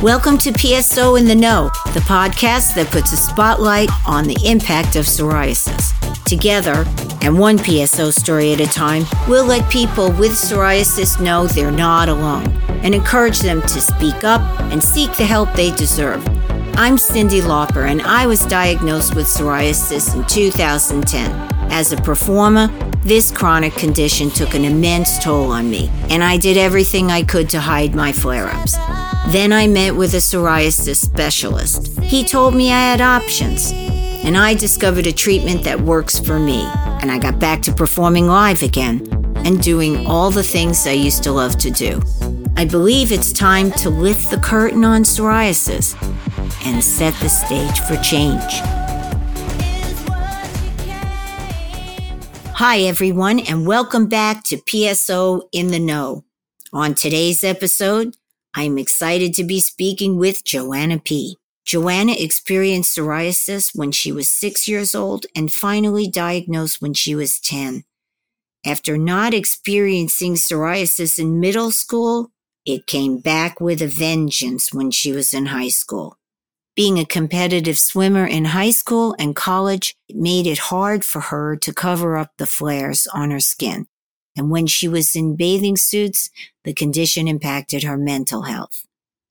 Welcome to PSO in the Know, the podcast that puts a spotlight on the impact of psoriasis. Together, and one PSO story at a time, we'll let people with psoriasis know they're not alone and encourage them to speak up and seek the help they deserve. I'm Cyndi Lauper, and I was diagnosed with psoriasis in 2010. As a performer, this chronic condition took an immense toll on me, and I did everything I could to hide my flare ups. Then I met with a psoriasis specialist. He told me I had options, and I discovered a treatment that works for me. And I got back to performing live again and doing all the things I used to love to do. I believe it's time to lift the curtain on psoriasis and set the stage for change. Hi, everyone, and welcome back to PSO in the Know. On today's episode, I'm excited to be speaking with Joanna P. Joanna experienced psoriasis when she was six years old and finally diagnosed when she was 10. After not experiencing psoriasis in middle school, it came back with a vengeance when she was in high school. Being a competitive swimmer in high school and college made it hard for her to cover up the flares on her skin. And when she was in bathing suits, the condition impacted her mental health.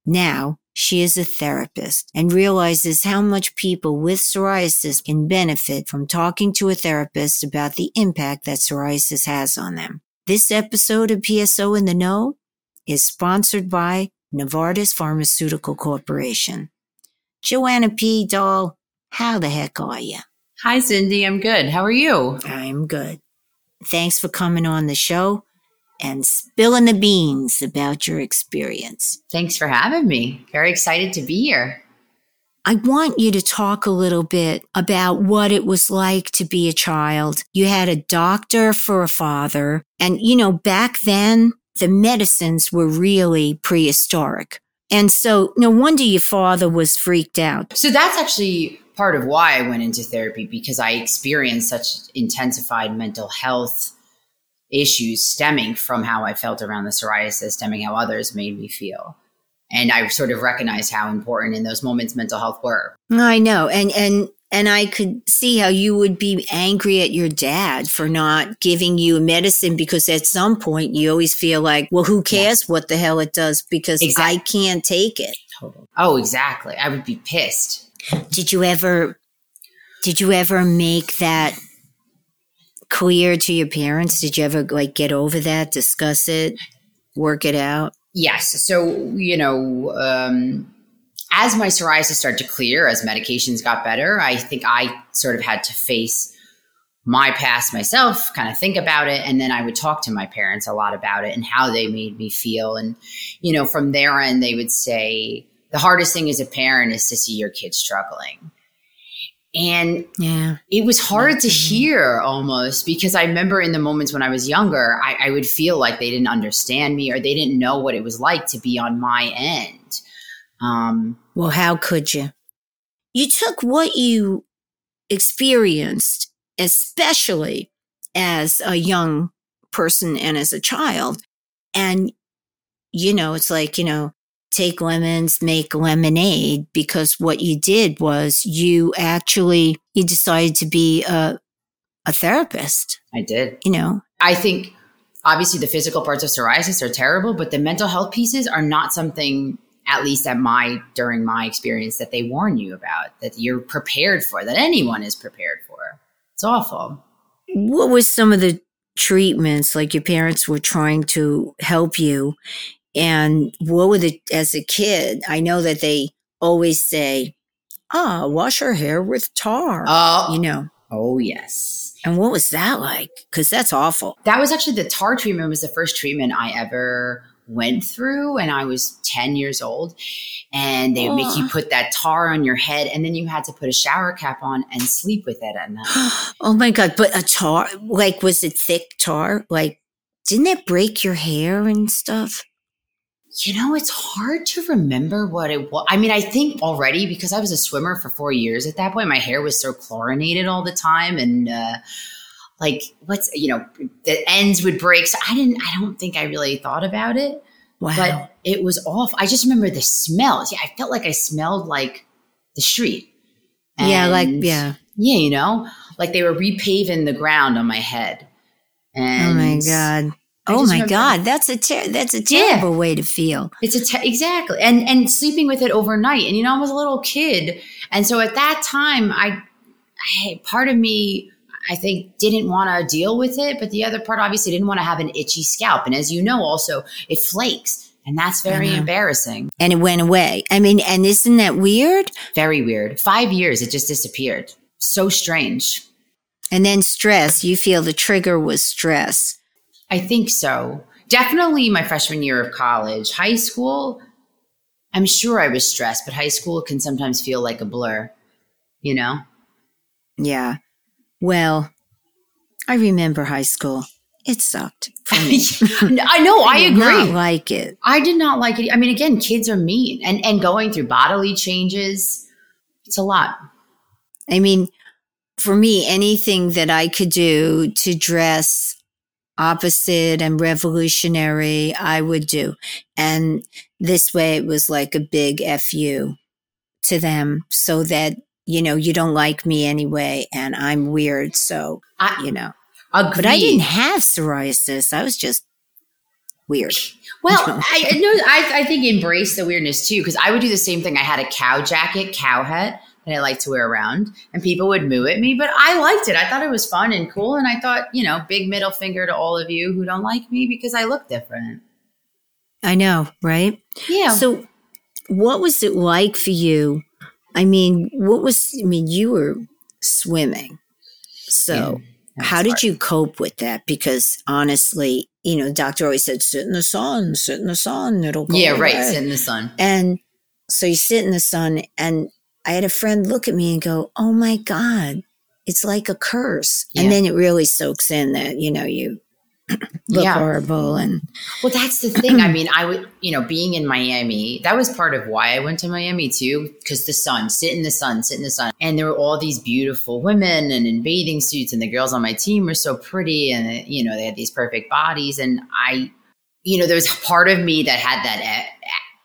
Now, she is a therapist and realizes how much people with psoriasis can benefit from talking to a therapist about the impact that psoriasis has on them. This episode of PSO in the Know is sponsored by Novartis Pharmaceutical Corporation. Joanna P. Doll, how the heck are you? Hi, Cyndi. I'm good. How are you? I'm good. Thanks for coming on the show and spilling the beans about your experience. Thanks for having me. Very excited to be here. I want you to talk a little bit about what it was like to be a child. You had a doctor for a father, and you know, back then, the medicines were really prehistoric. And so, no wonder your father was freaked out. So, that's actually part of why I went into therapy because I experienced such intensified mental health issues stemming from how I felt around the psoriasis, stemming how others made me feel. And I sort of recognized how important in those moments mental health were. I know. And and and I could see how you would be angry at your dad for not giving you medicine because at some point you always feel like, well, who cares what the hell it does because exactly. I can't take it. Totally. Oh, exactly. I would be pissed. Did you ever did you ever make that clear to your parents? Did you ever like get over that, discuss it, work it out? Yes. So, you know, um, as my psoriasis started to clear, as medications got better, I think I sort of had to face my past myself, kind of think about it. And then I would talk to my parents a lot about it and how they made me feel. And, you know, from their end, they would say, the hardest thing as a parent is to see your kid struggling. And yeah, it was hard to hear almost because I remember in the moments when I was younger, I, I, would feel like they didn't understand me or they didn't know what it was like to be on my end. Um, well, how could you? You took what you experienced, especially as a young person and as a child, and you know, it's like, you know, take lemons, make lemonade, because what you did was you actually, you decided to be a, a therapist. I did. You know, I think obviously the physical parts of psoriasis are terrible, but the mental health pieces are not something, at least at my, during my experience, that they warn you about, that you're prepared for, that anyone is prepared for. It's awful. What was some of the treatments like your parents were trying to help you and what would it, as a kid, I know that they always say, ah, wash her hair with tar. Oh, you know. Oh, yes. And what was that like? Because that's awful. That was actually the tar treatment was the first treatment I ever went through when I was 10 years old. And they would make you put that tar on your head and then you had to put a shower cap on and sleep with it at night. oh my God. But a tar, like, was it thick tar? Like, didn't it break your hair and stuff? You know, it's hard to remember what it was. I mean, I think already because I was a swimmer for four years at that point, my hair was so chlorinated all the time. And uh, like what's you know the ends would break. So I didn't. I don't think I really thought about it. Wow. But it was awful. I just remember the smells. Yeah, I felt like I smelled like the street. yeah, like yeah. yeah, you know, like they were repaving the ground on my head. And Oh my god. Oh my god, that's a ter- that's a terrible way to feel. It's a te- exactly, and and sleeping with it overnight. And you know, I was a little kid, and so at that time, I, I part of me, I think, didn't want to deal with it, but the other part obviously didn't want to have an itchy scalp. And as you know, also it flakes, and that's very embarrassing. And it went away. I mean, and isn't that weird? Very weird. Five years, it just disappeared. So strange. And then stress, you feel the trigger was stress. I think so. Definitely my freshman year of college. High school, I'm sure I was stressed, but high school can sometimes feel like a blur, you know? Yeah. Well, I remember high school. It sucked. I know, I, not agree. like it. I did not like it. I mean, again, kids are mean and, and going through bodily changes, it's a lot. I mean, for me, anything that I could do to dress opposite and revolutionary, I would do. And this way it was like a big FU to them so that, you know, you don't like me anyway and I'm weird. So, I you know, but I didn't have psoriasis. I was just weird. Well, I I know. I, I think embrace the weirdness too, because I would do the same thing. I had a cow jacket, cow hat that I liked to wear around, and people would moo at me, but I liked it. I thought it was fun and cool, and I thought, you know, big middle finger to all of you who don't like me because I look different. I know, right? Yeah. So, what was it like for you? I mean, what was, I mean, you were swimming. So, That's how did hard. you cope with that? Because honestly, you know, the doctor always said, sit in the sun, sit in the sun, it'll go Yeah, right. away." Sit in the sun. And so you sit in the sun, and I had a friend look at me and go, Oh my God, it's like a curse. Yeah. And then it really soaks in that, you know, you look Yeah. horrible. And Well, that's the thing. I mean, I would, you know, being in Miami, that was part of why I went to Miami too, because the sun, sit in the sun, sit in the sun. And there were all these beautiful women and in bathing suits, and the girls on my team were so pretty, and, you know, they had these perfect bodies. And I, you know, there was part of me that had that. eh,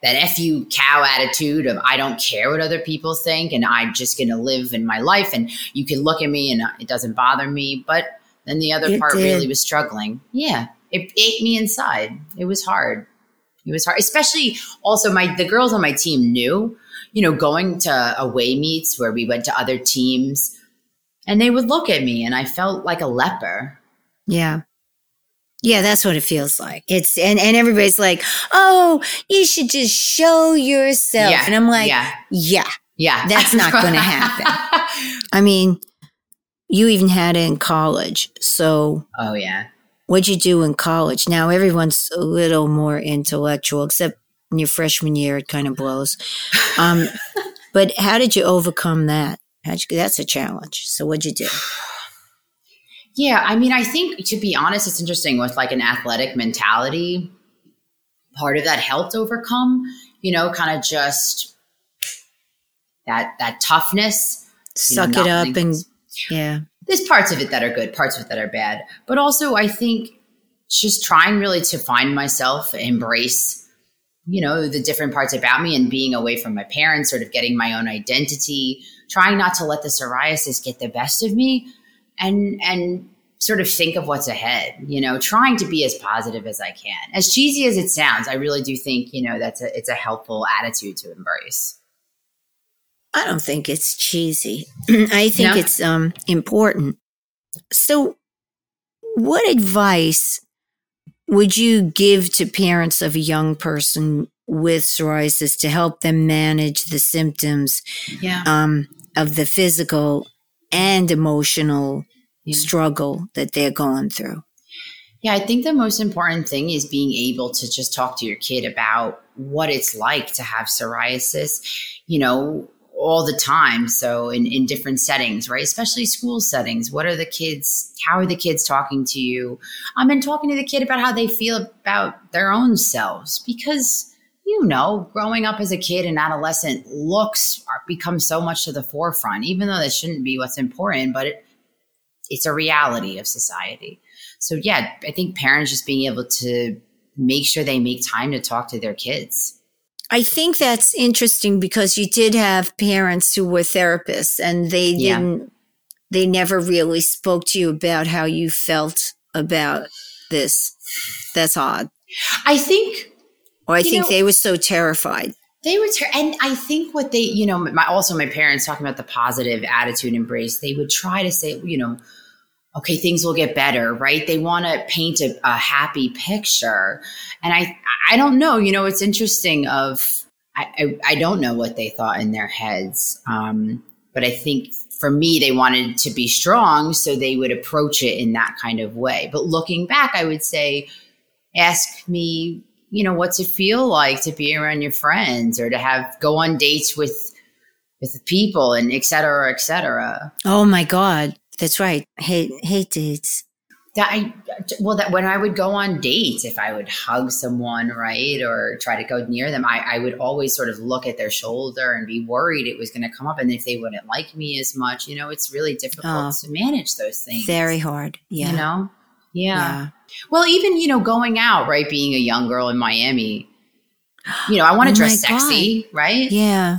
that fu cow attitude of I don't care what other people think and I'm just going to live in my life and you can look at me and it doesn't bother me. But then the other It part did. really was struggling. Yeah, it ate me inside. It was hard. It was hard, especially also my the girls on my team knew, you know, going to away meets where we went to other teams, and they would look at me, and I felt like a leper. Yeah. Yeah, that's what it feels like. It's and, and everybody's like, "Oh, you should just show yourself." Yeah, And I'm like, yeah, "Yeah, yeah, That's not gonna happen. I mean, you even had it in college. So, oh yeah, what'd you do in college? Now everyone's a little more intellectual, except in your freshman year, it kind of blows. Um, but how did you overcome that? How'd you, that's a challenge. So, what'd you do? yeah. I mean, I think to be honest, it's interesting with like an athletic mentality. Part of that helped overcome, you know, kind of just that that toughness. You know, Suck it up and yeah, there's parts of it that are good, parts of it that are bad. But also, I think just trying really to find myself, embrace, you know, the different parts about me and being away from my parents, sort of getting my own identity, trying not to let the psoriasis get the best of me and, and, sort of think of what's ahead you know trying to be as positive as i can. As cheesy as it sounds i really do think you know that's a it's a helpful attitude to embrace I don't think it's cheesy. I think No? it's um important. So, what advice would you give to parents of a young person with psoriasis to help them manage the symptoms yeah um, of the physical and emotional Yeah. struggle that they're going through? Yeah, I think the most important thing is being able to just talk to your kid about what it's like to have psoriasis, you know, all the time. So in, in different settings, right? Especially school settings. What are the kids, how are the kids talking to you? Um, and talking to the kid about how they feel about their own selves because you know, growing up as a kid and adolescent, looks are, become so much to the forefront, even though that shouldn't be what's important. But it, it's a reality of society. So yeah, I think parents just being able to make sure they make time to talk to their kids. I think that's interesting because you did have parents who were therapists and they Yeah. didn't they never really spoke to you about how you felt about this. That's odd. I think Or I think know- they were so terrified. They were, ter- and I think what they, you know, my also my parents talking about the positive attitude embrace. They would try to say, you know, okay, things will get better, right? They want to paint a, a happy picture, and I, I don't know. You know, it's interesting. Of I, I, I don't know what they thought in their heads, um, but I think for me, they wanted to be strong, so they would approach it in that kind of way. But looking back, I would say, ask me you know what's it feel like to be around your friends or to have go on dates with with people and et cetera et cetera Oh my God. That's right. Hate hate dates. that i well that when i would go on dates if i would hug someone right or try to go near them i, I would always sort of look at their shoulder and be worried it was going to come up and if they wouldn't like me as much you know it's really difficult Oh. to manage those things Very hard. Yeah. you know yeah. Yeah. Well, even you know, going out, right? Being a young girl in Miami, you know, I want to Oh dress my God. sexy, right? Yeah.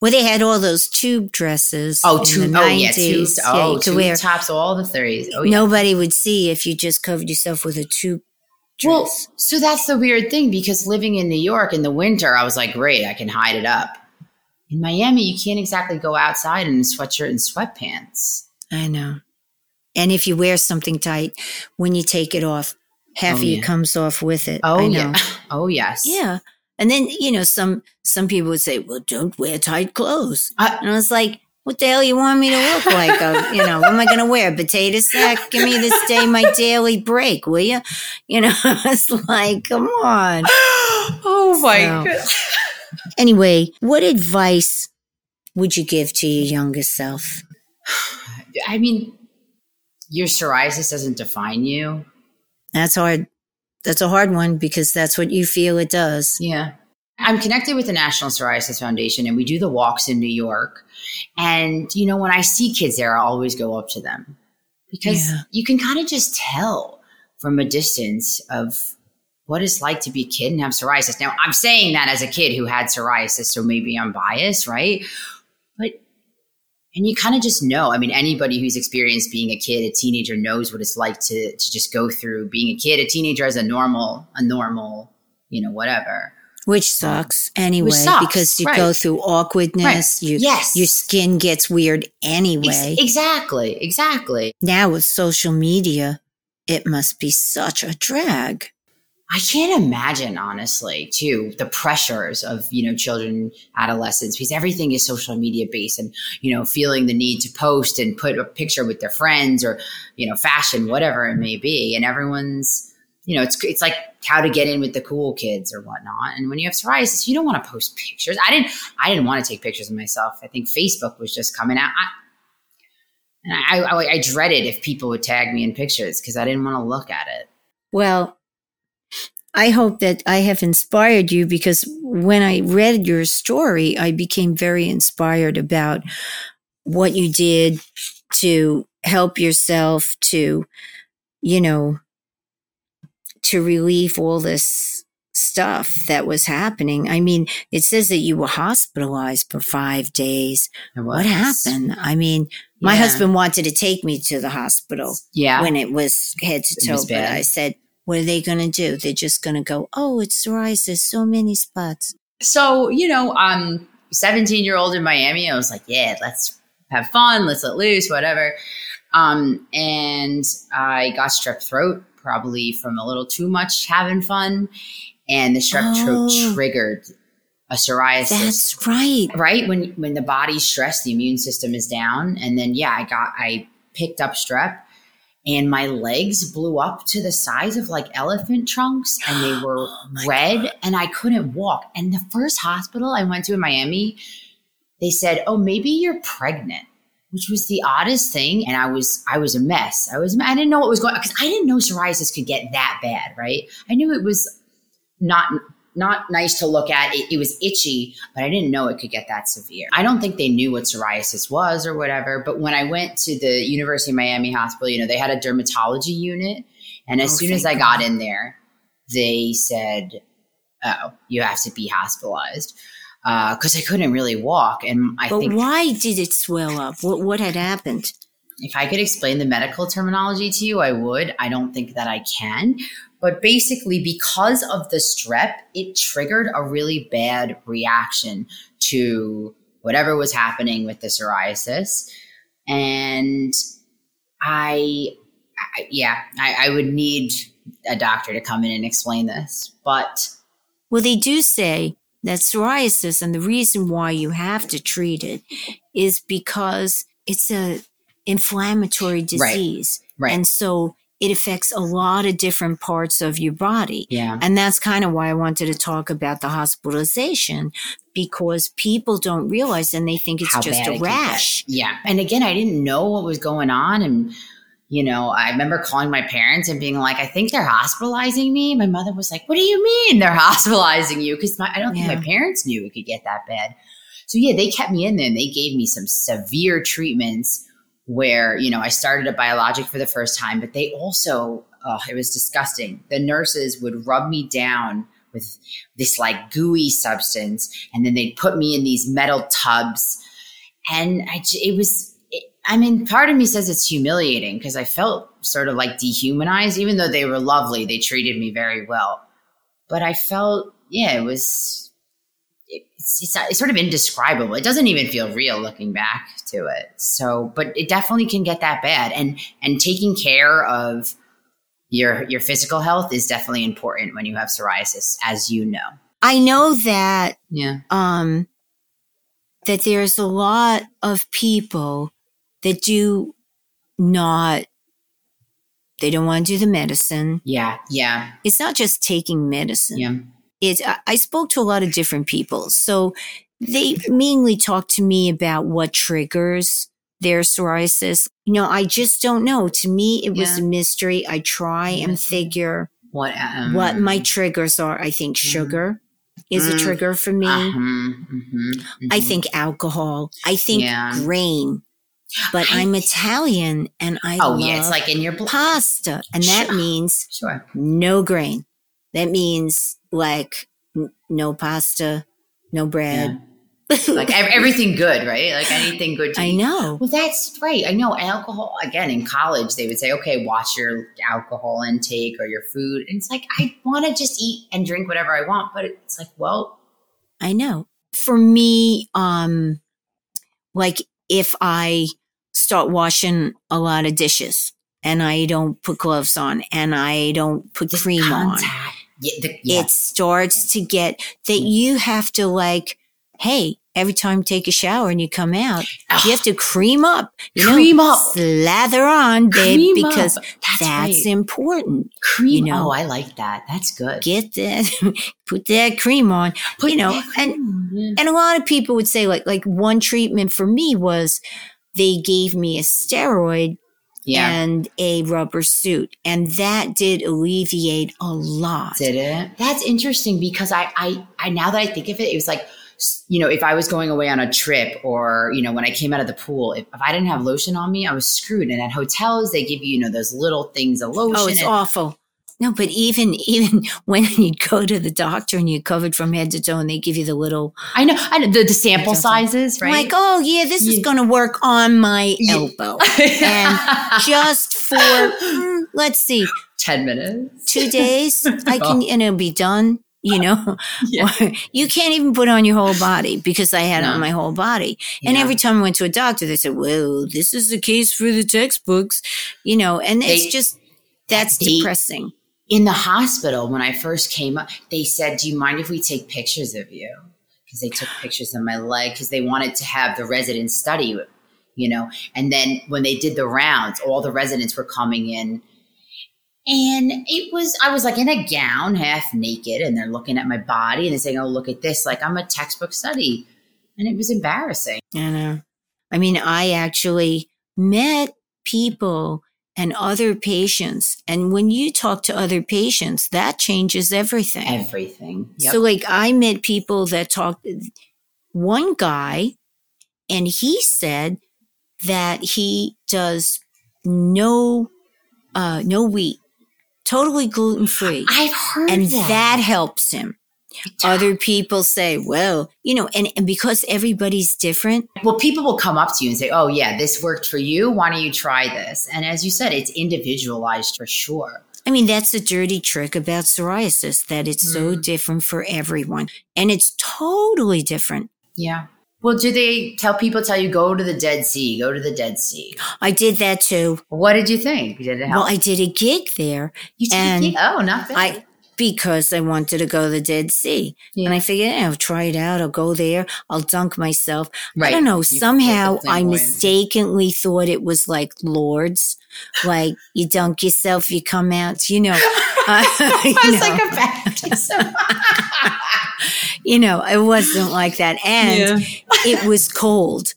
Well, they had all those tube dresses. Oh, in tube. the Oh, yeah, 90s. tube. Yeah, Oh, tube wear. tops. All the threes. Oh, yeah. Nobody would see if you just covered yourself with a tube dress. Well, so that's the weird thing because living in New York in the winter, I was like, great, I can hide it up. In Miami, you can't exactly go outside in a sweatshirt and sweatpants. I know. And if you wear something tight, when you take it off, half Oh, of you comes off with it. Oh I know. yeah. Oh yes. Yeah. And then, you know, some some people would say, well, don't wear tight clothes. I- and I was like, what the hell you want me to look like? Uh, you know, what am I going to wear? A potato sack? Give me this day my daily break, will you? You know, it's like, come on. oh my So- god. Anyway, what advice would you give to your younger self? I mean, your psoriasis doesn't define you. That's hard. That's a hard one because that's what you feel it does. Yeah. I'm connected with the National Psoriasis Foundation and we do the walks in New York. And, you know, when I see kids there, I always go up to them because Yeah. you can kind of just tell from a distance of what it's like to be a kid and have psoriasis. Now, I'm saying that as a kid who had psoriasis, so maybe I'm biased, right? And you kind of just know. I mean, anybody who's experienced being a kid, a teenager, knows what it's like to, to just go through being a kid, a teenager as a normal, a normal, you know, whatever. Which sucks anyway sucks, because you right. go through awkwardness. You, Yes. Your skin gets weird anyway. Ex- exactly, exactly. now with social media, it must be such a drag. I can't imagine, honestly, too, the pressures of, you know, children, adolescents, because everything is social media based and, you know, feeling the need to post and put a picture with their friends or, you know, fashion, whatever it may be. And everyone's, you know, it's, it's like how to get in with the cool kids or whatnot. And when you have psoriasis, you don't want to post pictures. I didn't, I didn't want to take pictures of myself. I think Facebook was just coming out. I, and I, I, I dreaded if people would tag me in pictures because I didn't want to look at it. Well, I hope that I have inspired you because when I read your story, I became very inspired about what you did to help yourself to, you know, to relieve all this stuff that was happening. I mean, it says that you were hospitalized for five days. What happened? I mean, my Yeah. husband wanted to take me to the hospital Yeah. when it was head to toe. But. I said, what are they going to do? They're just going to go, oh, it's psoriasis, so many spots. so, you know, I'm 17 year old in Miami. I was like, yeah, let's have fun. Let's let loose, whatever. Um, and I got strep throat probably from a little too much having fun. And the strep Oh. throat triggered a psoriasis. That's right. right when when the body's stressed the immune system is down and then yeah i got i picked up strep and my legs blew up to the size of like elephant trunks and they were Oh red and i couldn't walk. And the first hospital i went to in miami they said oh maybe you're pregnant which was the oddest thing and i was i was a mess. I was i didn't know what was going because i didn't know psoriasis could get that bad right? I knew it was not not nice to look at. It, it, was itchy, but I didn't know it could get that severe. I don't think they knew what psoriasis was or whatever. But when I went to the University of Miami Hospital, you know, they had a dermatology unit. And as oh, soon as I got in there, they said, oh, you have to be hospitalized because uh, I couldn't really walk. And I but think. why did it swell up? What, what had happened? If I could explain the medical terminology to you, I would. I don't think that I can. But basically, because of the strep, it triggered a really bad reaction to whatever was happening with the psoriasis. And I, I yeah, I, I would need a doctor to come in and explain this. But. Well, they do say that psoriasis and the reason why you have to treat it is because it's a inflammatory disease. Right. right. And so it affects a lot of different parts of your body. Yeah. And that's kind of why I wanted to talk about the hospitalization because people don't realize and they think it's How just a rash. Yeah. And again, I didn't know what was going on. And, you know, I remember calling my parents and being like, I think they're hospitalizing me. My mother was like, What do you mean they're hospitalizing you? Because I don't think my parents knew it could get that bad. So, yeah, they kept me in there and they gave me some severe treatments where, you know, I started a biologic for the first time, but they also, oh, it was disgusting. The nurses would rub me down with this like gooey substance, and then they'd put me in these metal tubs. And I, it was, it, I mean, part of me says it's humiliating because I felt sort of like dehumanized, even though they were lovely. They treated me very well. But I felt, yeah, it was it's, it's, it's, sort of indescribable. It doesn't even feel real looking back to it. So, but it definitely can get that bad. And and taking care of your your physical health is definitely important when you have psoriasis, as you know. I know that. Yeah. Um, that there's a lot of people that do not they don't want to do the medicine. Yeah, yeah. It's not just taking medicine. Yeah it's I spoke to a lot of different people. So they mainly talk to me about what triggers their psoriasis. You know, I just don't know. To me, it was yeah. a mystery. I try and figure what um, what my triggers are. I think mm-hmm. sugar is mm, a trigger for me. Uh-huh, mm-hmm, mm-hmm. I think alcohol. I think yeah. grain. But I, am Italian and I oh yeah, it's like in your pasta, and that means sure no grain. That means like n- no pasta, no bread. Yeah. like everything good, right? Like anything good. I know. Well, that's right. I know alcohol. Again, in college, they would say, "Okay, watch your alcohol intake or your food." And it's like I want to just eat and drink whatever I want, but it's like, well, I know. For me, um, like if I start washing a lot of dishes and I don't put gloves on and I don't put cream contact. on yeah, the, yeah. It starts to get that mm. you have to like, hey, every time you take a shower and you come out, Ugh. you have to cream up. You cream know, up. Slather on, babe, cream because up. that's, that's right. important. Cream. You know, oh, I like that. That's good. Get that, put that cream on. Put you know, and and a lot of people would say like like one treatment for me was they gave me a steroid yeah. and a rubber suit. And that did alleviate a lot. Did it? That's interesting because I, I, I now that I think of it, it was like, you know, if I was going away on a trip or, you know, when I came out of the pool, if, if I didn't have lotion on me, I was screwed. And at hotels, they give you, you know, those little things of oh, lotion. Oh, it's and, awful. No, but even even when you go to the doctor and you're covered from head to toe, and they give you the little I know, I know the, the sample sizes, right? Like, oh yeah, this yeah. is going to work on my yeah. elbow, and just for mm, let's see, ten minutes, two days, I can, oh. and it'll be done. You know, yeah. you can't even put on your whole body because I had no. it on my whole body. And every time I went to a doctor, they said, "Well, this is the case for the textbooks," you know, and they, it's just that's depressing in the hospital when I first came up, they said, "Do you mind if we take pictures of you?" Because they took pictures of my leg because they wanted to have the residents study, you know. And then when they did the rounds, all the residents were coming in, and it was I was like in a gown, half naked, and they're looking at my body and they're saying, "Oh, look at this!" Like I'm a textbook study, and it was embarrassing. I know. I mean, I actually met people and other patients. And when you talk to other patients, that changes everything. Everything. Yep. So, like, I met people that talked, one guy, and he said that he does no, uh, no wheat, totally gluten free. I've heard And that. that helps him. Other people say, well, you know, and, and because everybody's different, Well, people will come up to you and say, "Oh, yeah, this worked for you. Why don't you try this?" And as you said, it's individualized for sure. I mean, that's a dirty trick about psoriasis that it's so mm. different for everyone. And it's totally different. Yeah. Well, do they tell people tell you go to the Dead Sea, go to the Dead Sea? I did that too. What did you think? Did it help? Well, I did a gig there you did and it? oh, not bad. I because I wanted to go to the Dead Sea. Yeah. And I figured, yeah, I'll try it out. I'll go there. I'll dunk myself. I don't know. You somehow I mistakenly thought it was like Lourdes. Like you dunk yourself, you come out, you know. uh, you I was know. like a baptism. you know, it wasn't like that. And it was cold.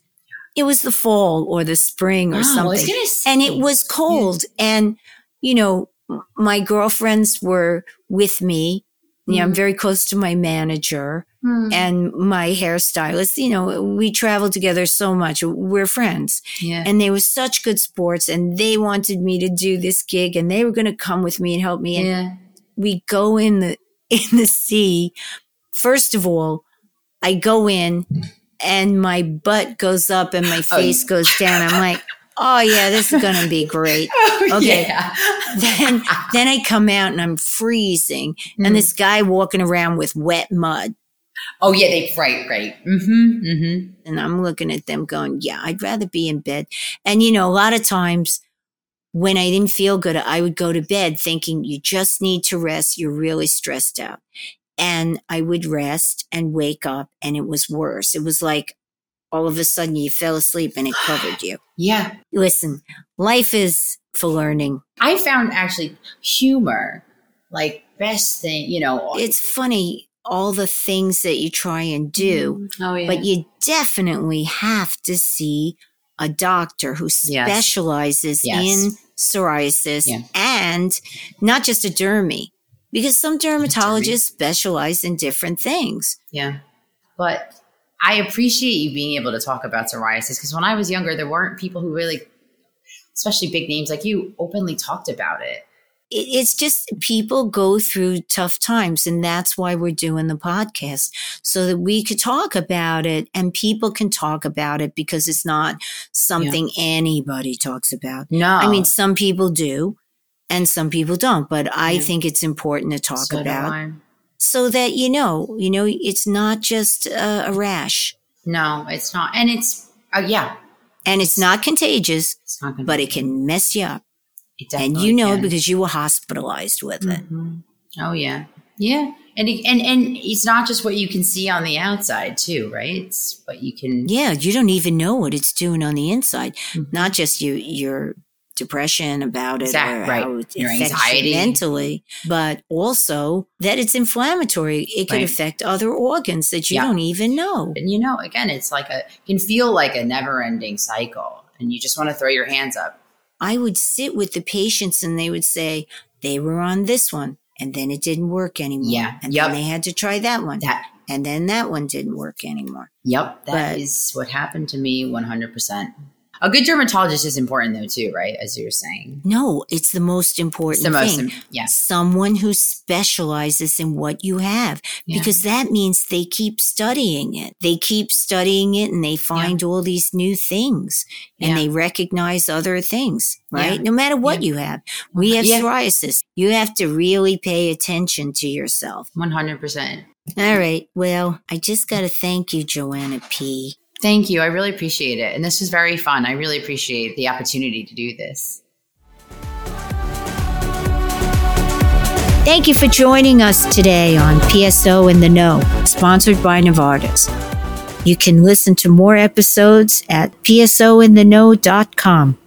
It was the fall or the spring or Oh, something. And it was cold. And, you know, my girlfriends were with me. You know, I'm Mhm. very close to my manager Hmm. and my hairstylist. You know, we travel together so much. We're friends. yeah. And they were such good sports and they wanted me to do this gig and they were going to come with me and help me. And yeah. we go in the in the sea. First of all, I go in and my butt goes up and my Oh, face goes down. I'm like, oh yeah, this is gonna be great. Okay. Yeah. Then then I come out and I'm freezing, Mm. and this guy walking around with wet mud. Oh yeah, they right, right. Mm-hmm. Mm-hmm. And I'm looking at them going, yeah, I'd rather be in bed. And you know, a lot of times when I didn't feel good, I would go to bed thinking you just need to rest. You're really stressed out. And I would rest and wake up and it was worse. It was like all of a sudden you fell asleep and it covered you. Yeah. Listen, life is for learning. I found actually humor like best thing, you know. It's funny, all the things that you try and do. Mm-hmm. Oh yeah. but you definitely have to see a doctor who Yes. specializes Yes. in psoriasis Yeah. and not just a dermy because some dermatologists specialize in different things. Yeah. But I appreciate you being able to talk about psoriasis because when I was younger, there weren't people who really, especially big names like you, openly talked about it. It- It's just people go through tough times, and that's why we're doing the podcast so that we could talk about it and people can talk about it because it's not something anybody talks about. No. I mean, some people do and some people don't, but I Yeah. think it's important to talk So about. So that you know, you know, it's not just a, a rash No, it's not. And it's, uh, yeah, and it's not contagious, it's not but it can mess you up. it And you know can. because you were hospitalized with it. Mhm. Oh yeah, yeah, and it, and and it's not just what you can see on the outside too, right? It's what you can. Yeah, you don't even know what it's doing on the inside. Mhm. Not just you, your depression about it Exact- or right. how it Your affects anxiety. you mentally, but also that it's inflammatory. It could Right. affect other organs that you Yeah. don't even know. And you know, again, it's like a can feel like a never-ending cycle, and you just want to throw your hands up. I would sit with the patients and they would say they were on this one and then it didn't work anymore. Yeah. And Yep. then they had to try that one. That and then that one didn't work anymore. Yep, that is But- what happened to me 100%. A good dermatologist is important though too, right? As you were saying. No, it's the most It's important the most thing. yes. Someone who specializes in what you have Yeah. because that means they keep studying it. They keep studying it and they find all these new things and Yeah. they recognize other things, right? Yeah. No matter what Yeah. you have. We have Yeah. psoriasis. You have to really pay attention to yourself. 100%. All right. Well, I just got to thank you, Joanna P. Thank you. I really appreciate it. And this was very fun. I really appreciate the opportunity to do this. Thank you for joining us today on PSO in the Know, sponsored by Novartis. You can listen to more episodes at psointheknow.com.